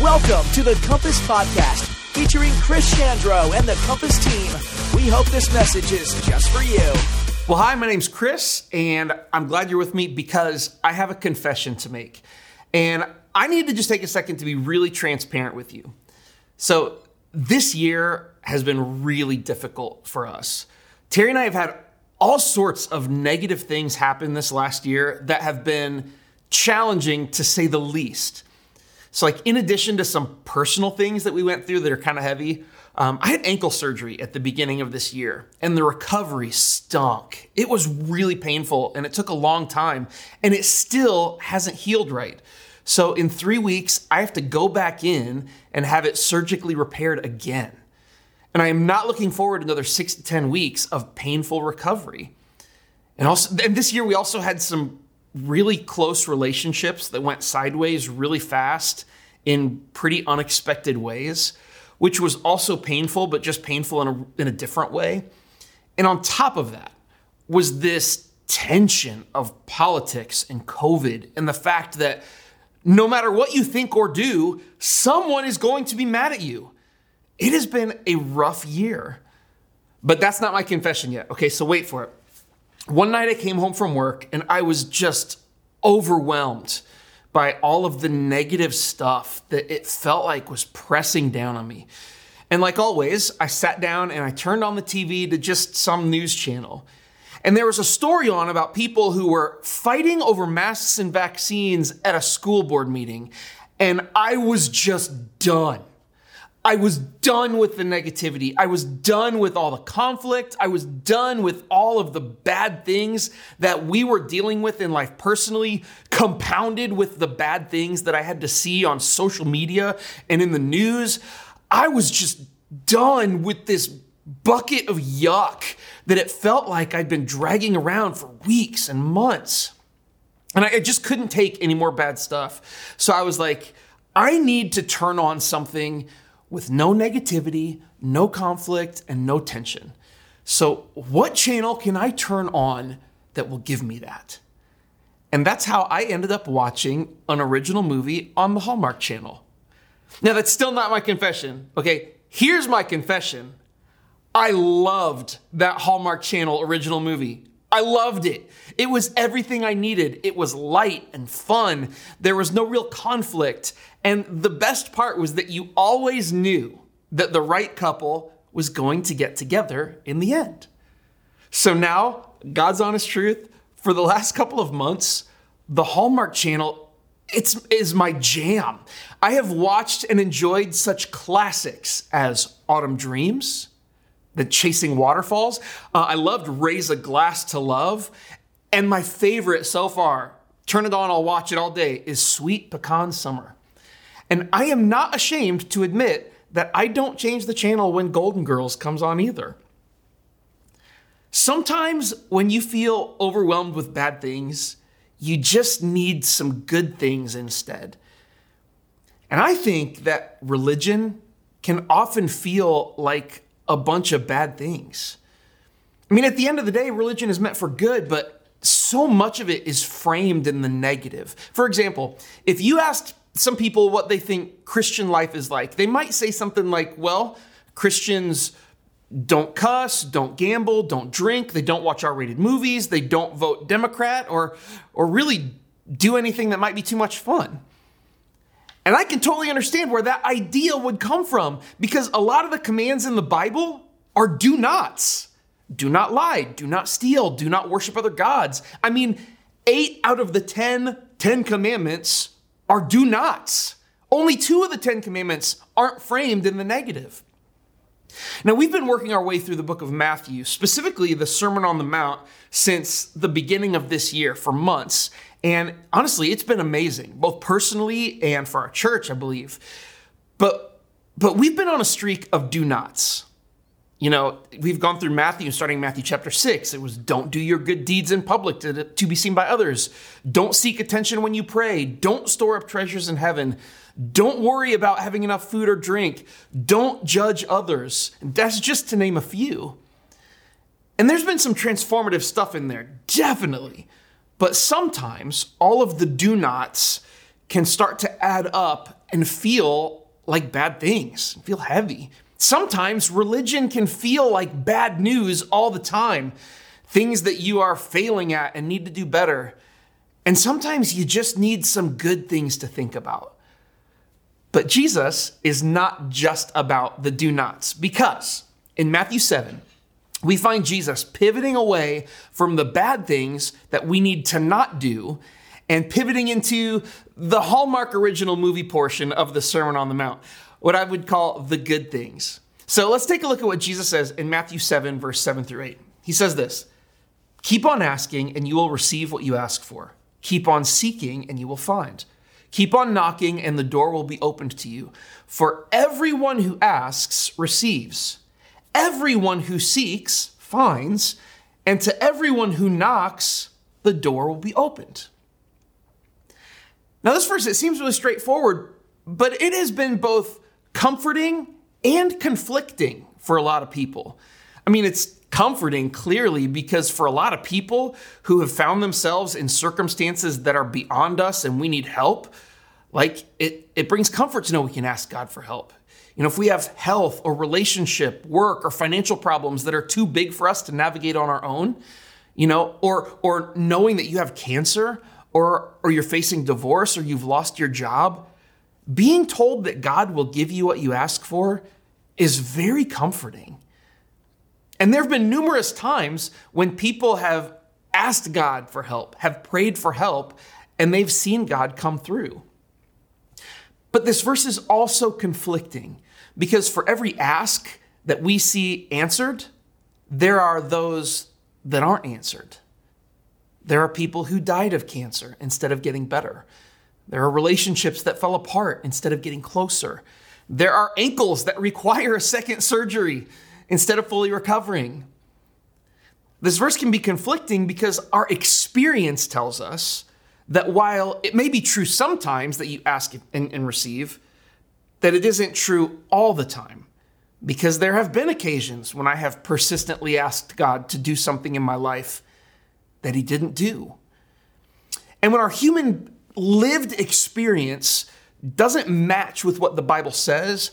Welcome to the Compass Podcast, featuring Chris Chandro and the Compass team. We hope this message is just for you. Well, hi, my name's Chris, and I'm glad you're with me because I have a confession to make. And I need to just take a second to be really transparent with you. So, this year has been really difficult for us. Terry and I have had all sorts of negative things happen this last year that have been challenging to say the least. So, like, in addition to some personal things that we went through that are kind of heavy, um, I had ankle surgery at the beginning of this year, and the recovery stunk. It was really painful, and it took a long time, and it still hasn't healed right. So, in three weeks, I have to go back in and have it surgically repaired again. And I am not looking forward to another six to 10 weeks of painful recovery. And also, and this year we also had some really close relationships that went sideways really fast in pretty unexpected ways, which was also painful, but just painful in a, in a different way. And on top of that was this tension of politics and COVID and the fact that no matter what you think or do, someone is going to be mad at you. It has been a rough year. But that's not my confession yet. Okay, so wait for it. One night I came home from work and I was just overwhelmed by all of the negative stuff that it felt like was pressing down on me. And like always, I sat down and I turned on the TV to just some news channel. And there was a story on about people who were fighting over masks and vaccines at a school board meeting. And I was just done. I was done with the negativity. I was done with all the conflict. I was done with all of the bad things that we were dealing with in life personally, compounded with the bad things that I had to see on social media and in the news. I was just done with this bucket of yuck that it felt like I'd been dragging around for weeks and months. And I just couldn't take any more bad stuff. So I was like, I need to turn on something with no negativity, no conflict, and no tension. So, what channel can I turn on that will give me that? And that's how I ended up watching an original movie on the Hallmark Channel. Now, that's still not my confession. Okay, here's my confession I loved that Hallmark Channel original movie. I loved it. It was everything I needed. It was light and fun. There was no real conflict. And the best part was that you always knew that the right couple was going to get together in the end. So now, God's honest truth, for the last couple of months, the Hallmark Channel it's is my jam. I have watched and enjoyed such classics as Autumn Dreams, The Chasing Waterfalls. Uh, I loved Raise a Glass to Love, and my favorite so far, turn it on, I'll watch it all day, is Sweet Pecan Summer. And I am not ashamed to admit that I don't change the channel when Golden Girls comes on either. Sometimes when you feel overwhelmed with bad things, you just need some good things instead. And I think that religion can often feel like a bunch of bad things. I mean, at the end of the day, religion is meant for good, but so much of it is framed in the negative. For example, if you asked some people what they think Christian life is like. They might say something like, well, Christians don't cuss, don't gamble, don't drink, they don't watch R-rated movies, they don't vote Democrat or or really do anything that might be too much fun. And I can totally understand where that idea would come from because a lot of the commands in the Bible are do nots. Do not lie, do not steal, do not worship other gods. I mean, 8 out of the 10 10 commandments are do nots. Only two of the Ten Commandments aren't framed in the negative. Now, we've been working our way through the book of Matthew, specifically the Sermon on the Mount, since the beginning of this year for months. And honestly, it's been amazing, both personally and for our church, I believe. But, but we've been on a streak of do nots. You know, we've gone through Matthew, starting Matthew chapter 6. It was don't do your good deeds in public to, to be seen by others. Don't seek attention when you pray. Don't store up treasures in heaven. Don't worry about having enough food or drink. Don't judge others. That's just to name a few. And there's been some transformative stuff in there, definitely. But sometimes all of the do nots can start to add up and feel like bad things, feel heavy. Sometimes religion can feel like bad news all the time, things that you are failing at and need to do better. And sometimes you just need some good things to think about. But Jesus is not just about the do nots, because in Matthew 7, we find Jesus pivoting away from the bad things that we need to not do and pivoting into the Hallmark original movie portion of the Sermon on the Mount, what I would call the good things. So let's take a look at what Jesus says in Matthew 7, verse 7 through 8. He says this Keep on asking, and you will receive what you ask for. Keep on seeking, and you will find. Keep on knocking, and the door will be opened to you. For everyone who asks receives, everyone who seeks finds, and to everyone who knocks, the door will be opened. Now, this verse, it seems really straightforward, but it has been both comforting and conflicting for a lot of people. I mean, it's comforting clearly because for a lot of people who have found themselves in circumstances that are beyond us and we need help, like it, it brings comfort to know we can ask God for help. You know, if we have health or relationship, work, or financial problems that are too big for us to navigate on our own, you know, or or knowing that you have cancer or or you're facing divorce or you've lost your job, being told that God will give you what you ask for is very comforting. And there have been numerous times when people have asked God for help, have prayed for help, and they've seen God come through. But this verse is also conflicting because for every ask that we see answered, there are those that aren't answered. There are people who died of cancer instead of getting better. There are relationships that fell apart instead of getting closer. There are ankles that require a second surgery instead of fully recovering. This verse can be conflicting because our experience tells us that while it may be true sometimes that you ask and, and, receive, that it isn't true all the time. Because there have been occasions when I have persistently asked God to do something in my life that He didn't do. And when our human lived experience doesn't match with what the Bible says,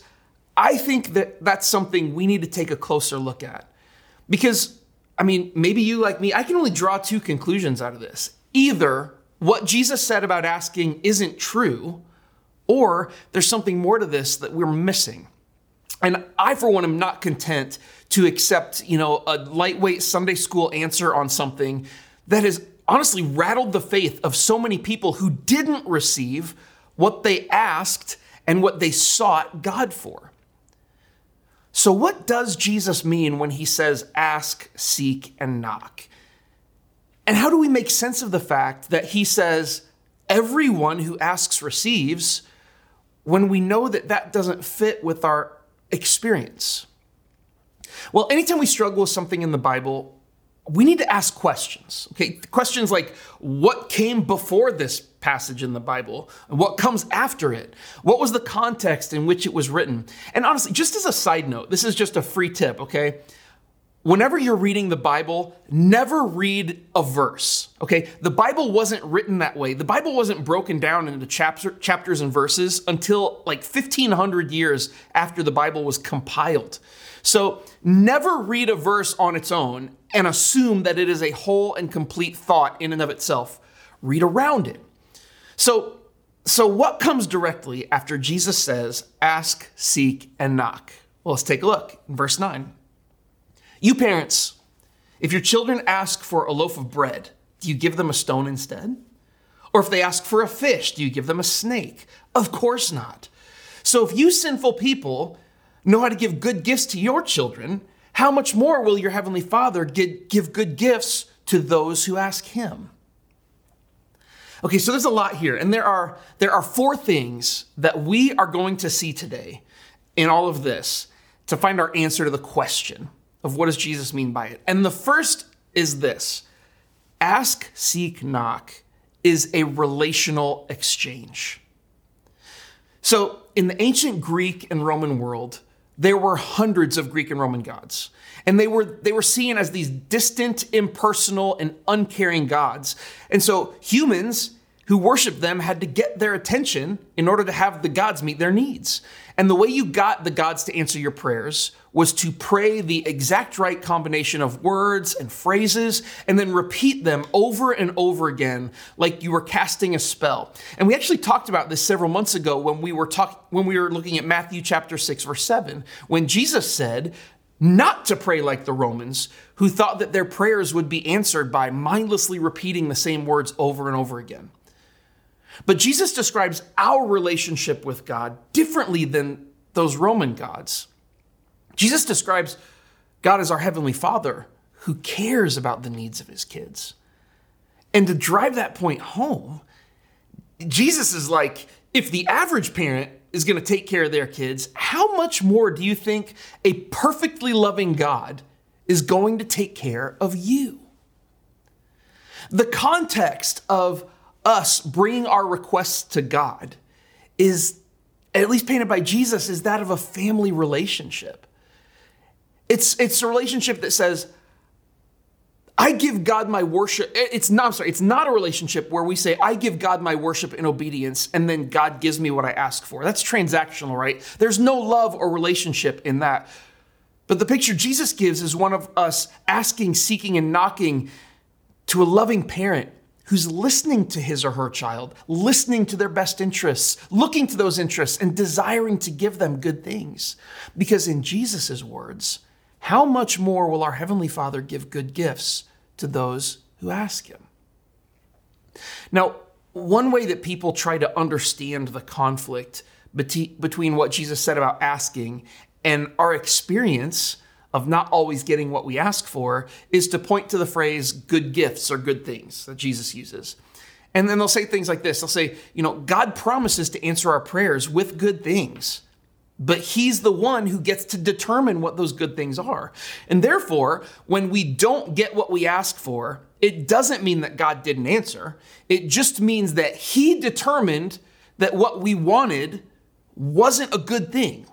I think that that's something we need to take a closer look at. Because, I mean, maybe you like me, I can only draw two conclusions out of this. Either what Jesus said about asking isn't true, or there's something more to this that we're missing. And I, for one, am not content to accept, you know, a lightweight Sunday school answer on something that has honestly rattled the faith of so many people who didn't receive what they asked and what they sought God for. So, what does Jesus mean when he says ask, seek, and knock? And how do we make sense of the fact that he says everyone who asks receives when we know that that doesn't fit with our experience? Well, anytime we struggle with something in the Bible, we need to ask questions. Okay, questions like what came before this passage in the Bible? What comes after it? What was the context in which it was written? And honestly, just as a side note, this is just a free tip, okay? Whenever you're reading the Bible, never read a verse. Okay? The Bible wasn't written that way. The Bible wasn't broken down into chapter, chapters and verses until like 1500 years after the Bible was compiled. So never read a verse on its own and assume that it is a whole and complete thought in and of itself. Read around it. So, so what comes directly after Jesus says, ask, seek, and knock? Well, let's take a look. In verse 9. You parents, if your children ask for a loaf of bread, do you give them a stone instead? Or if they ask for a fish, do you give them a snake? Of course not. So if you sinful people know how to give good gifts to your children, how much more will your Heavenly Father give good gifts to those who ask Him? Okay, so there's a lot here, and there are, there are four things that we are going to see today in all of this to find our answer to the question of what does Jesus mean by it. And the first is this ask, seek, knock is a relational exchange. So in the ancient Greek and Roman world, there were hundreds of Greek and Roman gods. And they were, they were seen as these distant, impersonal, and uncaring gods. And so humans who worshiped them had to get their attention in order to have the gods meet their needs. And the way you got the gods to answer your prayers was to pray the exact right combination of words and phrases and then repeat them over and over again like you were casting a spell. And we actually talked about this several months ago when we were talk- when we were looking at Matthew chapter 6 verse 7 when Jesus said not to pray like the Romans who thought that their prayers would be answered by mindlessly repeating the same words over and over again. But Jesus describes our relationship with God differently than those Roman gods. Jesus describes God as our Heavenly Father who cares about the needs of his kids. And to drive that point home, Jesus is like, if the average parent is going to take care of their kids, how much more do you think a perfectly loving God is going to take care of you? The context of us bringing our requests to God is, at least painted by Jesus, is that of a family relationship. It's, it's a relationship that says, I give God my worship. It's not, I'm sorry, it's not a relationship where we say, I give God my worship in obedience and then God gives me what I ask for. That's transactional, right? There's no love or relationship in that. But the picture Jesus gives is one of us asking, seeking, and knocking to a loving parent who's listening to his or her child, listening to their best interests, looking to those interests, and desiring to give them good things. Because in Jesus' words, how much more will our Heavenly Father give good gifts to those who ask Him? Now, one way that people try to understand the conflict between what Jesus said about asking and our experience of not always getting what we ask for is to point to the phrase good gifts or good things that Jesus uses. And then they'll say things like this they'll say, you know, God promises to answer our prayers with good things, but He's the one who gets to determine what those good things are. And therefore, when we don't get what we ask for, it doesn't mean that God didn't answer. It just means that He determined that what we wanted wasn't a good thing.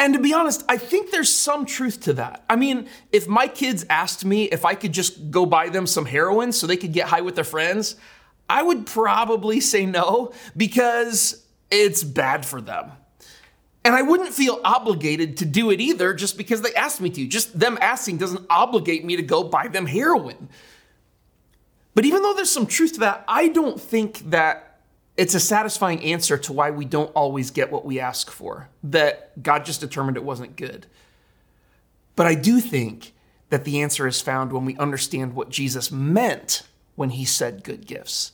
And to be honest, I think there's some truth to that. I mean, if my kids asked me if I could just go buy them some heroin so they could get high with their friends, I would probably say no because it's bad for them. And I wouldn't feel obligated to do it either just because they asked me to. Just them asking doesn't obligate me to go buy them heroin. But even though there's some truth to that, I don't think that it's a satisfying answer to why we don't always get what we ask for, that God just determined it wasn't good. But I do think that the answer is found when we understand what Jesus meant when he said good gifts.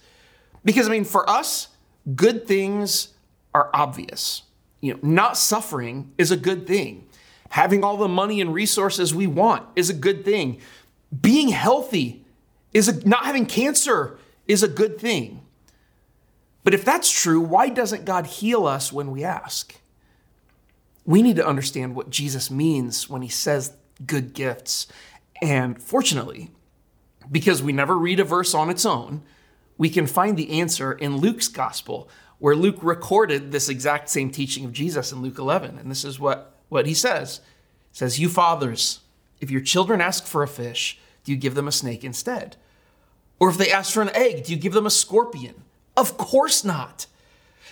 Because, I mean, for us, good things are obvious. You know, not suffering is a good thing. Having all the money and resources we want is a good thing. Being healthy is a, not having cancer is a good thing. But if that's true, why doesn't God heal us when we ask? We need to understand what Jesus means when he says good gifts. And fortunately, because we never read a verse on its own, we can find the answer in Luke's gospel, where Luke recorded this exact same teaching of Jesus in Luke 11. And this is what, what he says. He says, You fathers, if your children ask for a fish, do you give them a snake instead? Or if they ask for an egg, do you give them a scorpion? Of course not.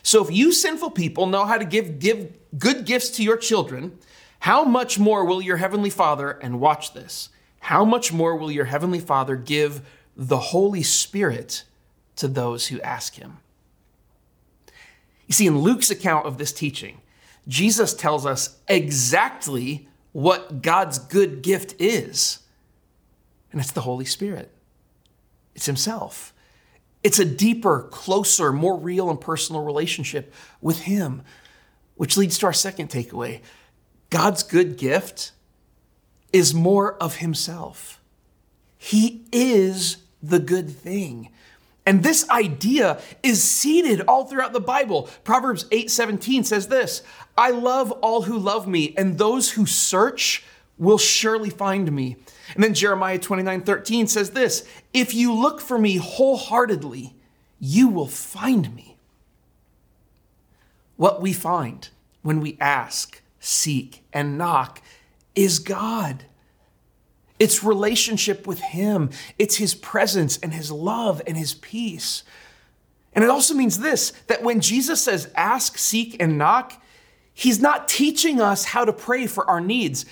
So if you sinful people know how to give, give good gifts to your children, how much more will your heavenly Father, and watch this, how much more will your heavenly Father give the Holy Spirit to those who ask him? You see, in Luke's account of this teaching, Jesus tells us exactly what God's good gift is, and it's the Holy Spirit. It's Himself. It's a deeper, closer, more real and personal relationship with Him, which leads to our second takeaway. God's good gift is more of Himself. He is the good thing. And this idea is seated all throughout the Bible. Proverbs 8:17 says this, I love all who love me, and those who search will surely find me. And then Jeremiah 29 13 says this If you look for me wholeheartedly, you will find me. What we find when we ask, seek, and knock is God. It's relationship with Him, it's His presence and His love and His peace. And it also means this that when Jesus says, ask, seek, and knock, He's not teaching us how to pray for our needs.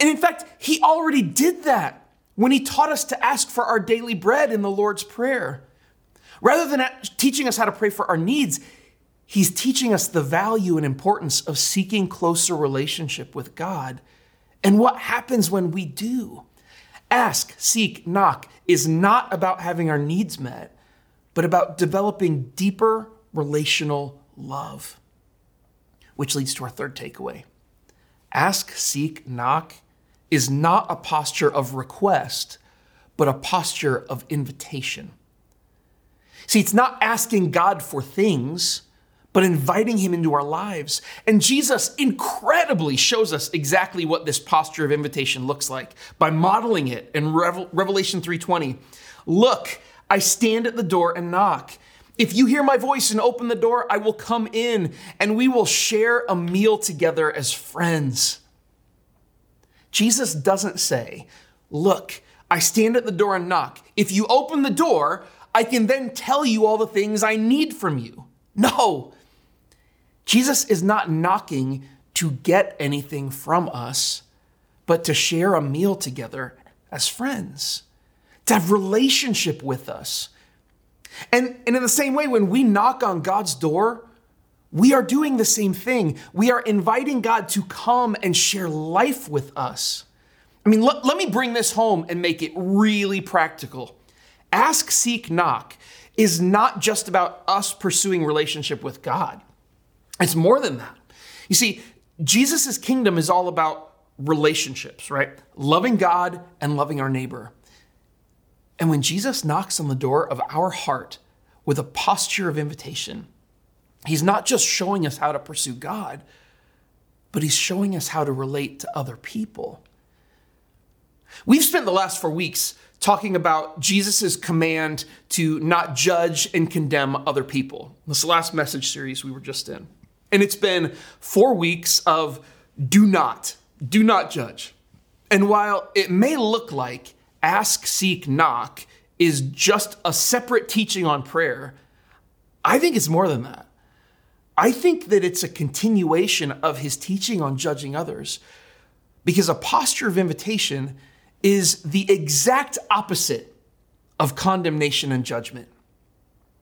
And in fact, He already did that when He taught us to ask for our daily bread in the Lord's Prayer. Rather than teaching us how to pray for our needs, He's teaching us the value and importance of seeking closer relationship with God and what happens when we do. Ask, seek, knock is not about having our needs met, but about developing deeper relational love. Which leads to our third takeaway. Ask, seek, knock is not a posture of request, but a posture of invitation. See, it's not asking God for things, but inviting Him into our lives. And Jesus incredibly shows us exactly what this posture of invitation looks like by modeling it in Revelation 3:20. Look, I stand at the door and knock. If you hear my voice and open the door, I will come in and we will share a meal together as friends. Jesus doesn't say, Look, I stand at the door and knock. If you open the door, I can then tell you all the things I need from you. No, Jesus is not knocking to get anything from us, but to share a meal together as friends, to have relationship with us. And, and in the same way, when we knock on God's door, we are doing the same thing. We are inviting God to come and share life with us. I mean, let, let me bring this home and make it really practical. Ask, seek, knock is not just about us pursuing relationship with God. It's more than that. You see, Jesus' kingdom is all about relationships, right? Loving God and loving our neighbor. And when Jesus knocks on the door of our heart with a posture of invitation, he's not just showing us how to pursue God, but he's showing us how to relate to other people. We've spent the last four weeks talking about Jesus' command to not judge and condemn other people. This last message series we were just in. And it's been four weeks of do not, do not judge. And while it may look like ask, seek, knock is just a separate teaching on prayer, I think it's more than that. I think that it's a continuation of his teaching on judging others because a posture of invitation is the exact opposite of condemnation and judgment.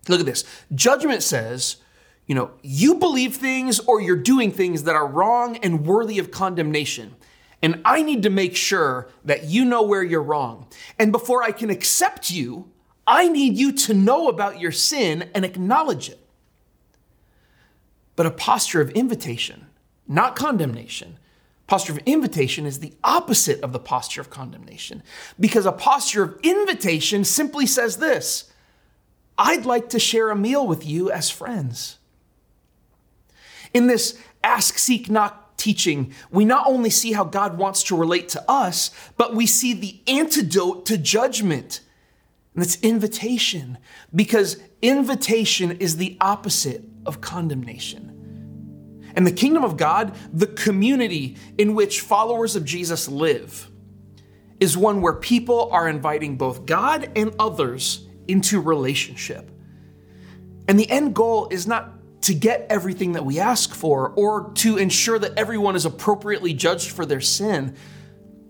Look at this. Judgment says, you know, you believe things or you're doing things that are wrong and worthy of condemnation. And I need to make sure that you know where you're wrong. And before I can accept you, I need you to know about your sin and acknowledge it. But a posture of invitation, not condemnation, Posture of invitation is the opposite of the posture of condemnation because a posture of invitation simply says this I'd like to share a meal with you as friends. In this ask, seek, knock teaching, we not only see how God wants to relate to us, but we see the antidote to judgment. And it's invitation because invitation is the opposite of condemnation. And the kingdom of God, the community in which followers of Jesus live, is one where people are inviting both God and others into relationship. And the end goal is not to get everything that we ask for or to ensure that everyone is appropriately judged for their sin.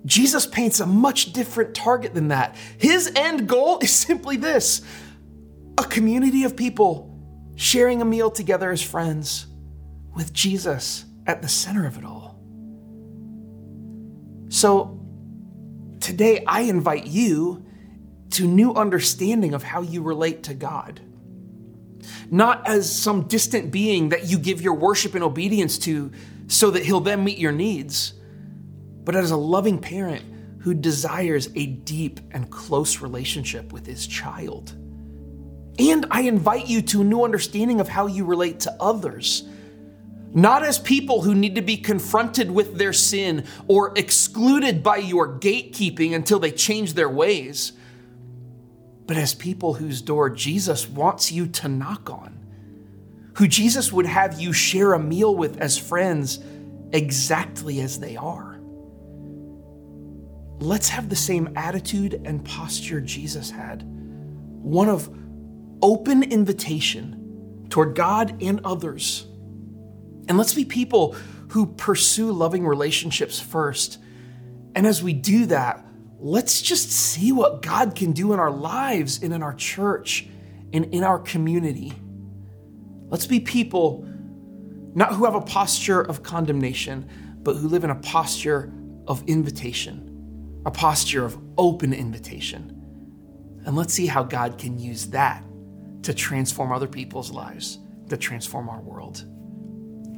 Jesus paints a much different target than that. His end goal is simply this a community of people sharing a meal together as friends with Jesus at the center of it all. So today I invite you to new understanding of how you relate to God. Not as some distant being that you give your worship and obedience to so that he'll then meet your needs, but as a loving parent who desires a deep and close relationship with his child. And I invite you to a new understanding of how you relate to others not as people who need to be confronted with their sin or excluded by your gatekeeping until they change their ways, but as people whose door Jesus wants you to knock on, who Jesus would have you share a meal with as friends exactly as they are. let's have the same attitude and posture Jesus had one of open invitation toward God and others. And let's be people who pursue loving relationships first. And as we do that, let's just see what God can do in our lives and in our church and in our community. Let's be people not who have a posture of condemnation, but who live in a posture of invitation, a posture of open invitation. And let's see how God can use that to transform other people's lives, to transform our world.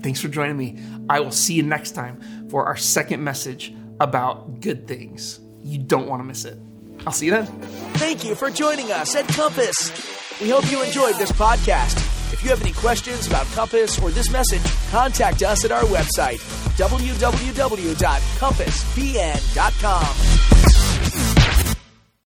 Thanks for joining me. I will see you next time for our second message about good things. You don't want to miss it. I'll see you then. Thank you for joining us at Compass. We hope you enjoyed this podcast. If you have any questions about Compass or this message, contact us at our website, www.compassbn.com.